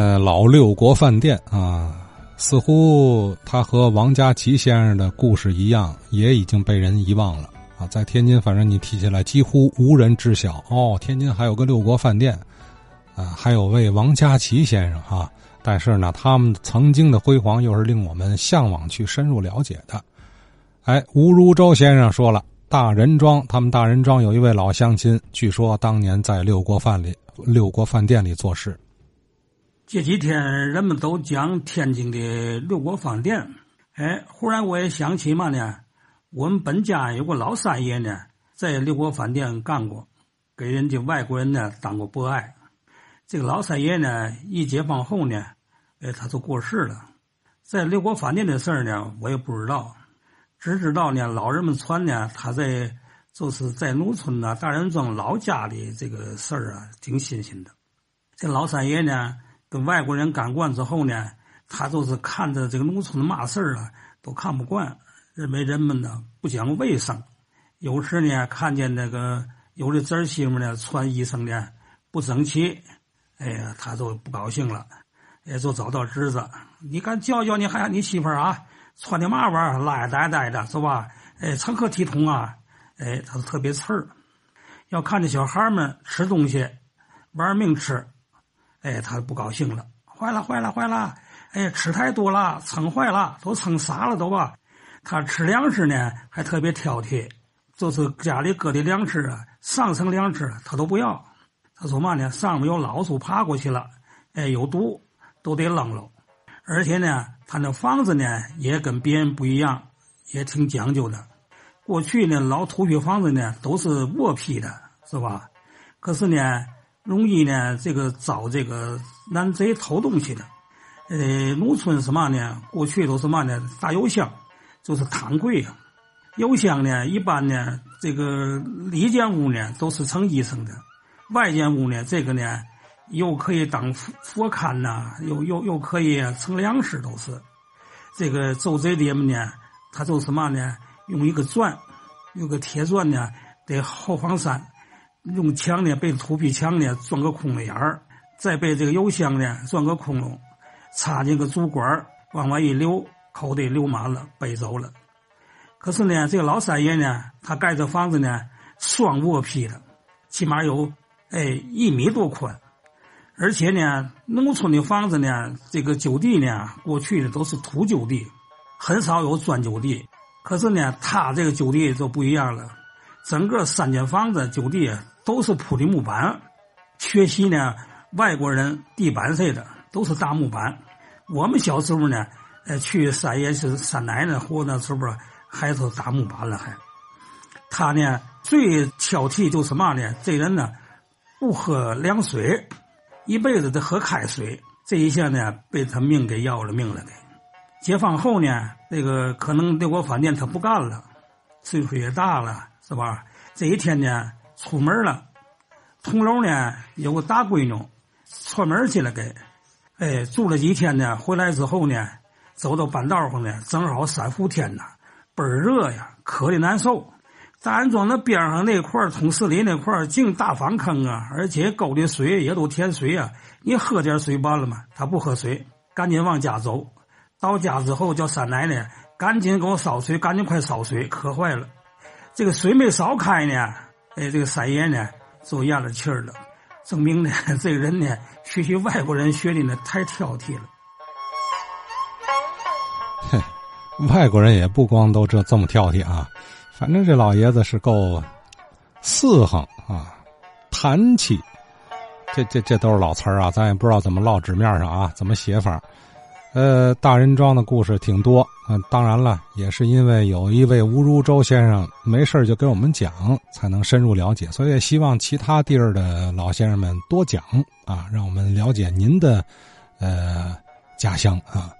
呃，老六国饭店啊，似乎他和王家奇先生的故事一样，也已经被人遗忘了啊。在天津，反正你提起来，几乎无人知晓。哦，天津还有个六国饭店，啊，还有位王家奇先生哈。但是呢，他们曾经的辉煌，又是令我们向往去深入了解的。哎，吴如洲先生说了，大人庄，他们大人庄有一位老乡亲，据说当年在六国饭里、六国饭店里做事。这几天人们都讲天津的六国饭店，哎，忽然我也想起嘛呢，我们本家有个老三爷呢，在六国饭店干过，给人家外国人呢当过博爱。这个老三爷呢，一解放后呢，哎，他就过世了。在六国饭店的事儿呢，我也不知道，只知道呢，老人们传呢，他在就是在农村呢，大人庄老家的这个事儿啊，挺新鲜的。这老三爷呢。跟外国人干惯之后呢，他就是看着这个农村的嘛事儿啊，都看不惯，认为人们呢不讲卫生。有时呢，看见那个有的侄儿媳妇呢穿衣裳呢不整齐，哎呀，他就不高兴了，也就找到侄子，你敢教教你还你媳妇啊，穿的嘛玩意儿，拉拉带带的是吧？哎，成何体统啊？哎，他特别刺儿，要看着小孩们吃东西，玩命吃。哎，他不高兴了，坏了，坏了，坏了！哎，吃太多了，撑坏了，都撑傻了，都吧？他吃粮食呢，还特别挑剔，就是家里搁的粮食啊，上层粮食他都不要。他说嘛呢？上面有老鼠爬过去了，哎，有毒，都得扔了。而且呢，他那房子呢，也跟别人不一样，也挺讲究的。过去呢，老土坯房子呢，都是卧坯的，是吧？可是呢。容易呢，这个遭这个男贼偷东西的。呃，农村什么呢？过去都是嘛呢？大油箱，就是汤柜啊。油箱呢，一般呢，这个里间屋呢都是盛衣裳的，外间屋呢，这个呢又可以当佛佛龛呐，又又又可以盛粮食，都是。这个走贼的们呢，他就什么呢？用一个钻，有个铁钻呢，得后方山。用墙呢，被土坯墙呢钻个空眼儿，再被这个油箱呢钻个窟窿，插进个竹管往外一流，口袋流满了，背走了。可是呢，这个老三爷呢，他盖这房子呢，双卧坯的，起码有哎一米多宽，而且呢，农村的房子呢，这个酒地呢，过去的都是土酒地，很少有砖酒地。可是呢，他这个酒地就不一样了，整个三间房子就地。都是铺的木板，缺席呢。外国人地板似的，都是大木板。我们小时候呢，呃，去三爷是三奶奶活那时候还是大木板了还。他呢最挑剔就是嘛呢？这人呢不喝凉水，一辈子得喝开水。这一下呢被他命给要了命了的。解放后呢，那个可能六国饭店他不干了，岁数也大了，是吧？这一天呢。出门了，同楼呢有个大闺女，串门去了给，哎住了几天呢，回来之后呢，走到半道上呢，正好三伏天呐，倍儿热呀，渴的难受。大安庄那边上那块通四里那块净大方坑啊，而且沟里水也都甜水啊，你喝点水罢了嘛。他不喝水，赶紧往家走。到家之后叫三奶奶赶紧给我烧水，赶紧快烧水，渴坏了。这个水没烧开呢。哎，这个三爷呢，就咽了气儿了，证明呢，这个人呢，学习外国人学的呢太挑剔了。哼，外国人也不光都这这么挑剔啊，反正这老爷子是够四横啊，谈气，这这这都是老词儿啊，咱也不知道怎么落纸面上啊，怎么写法。呃，大人庄的故事挺多，呃，当然了，也是因为有一位吴如周先生没事就给我们讲，才能深入了解。所以也希望其他地儿的老先生们多讲啊，让我们了解您的呃家乡啊。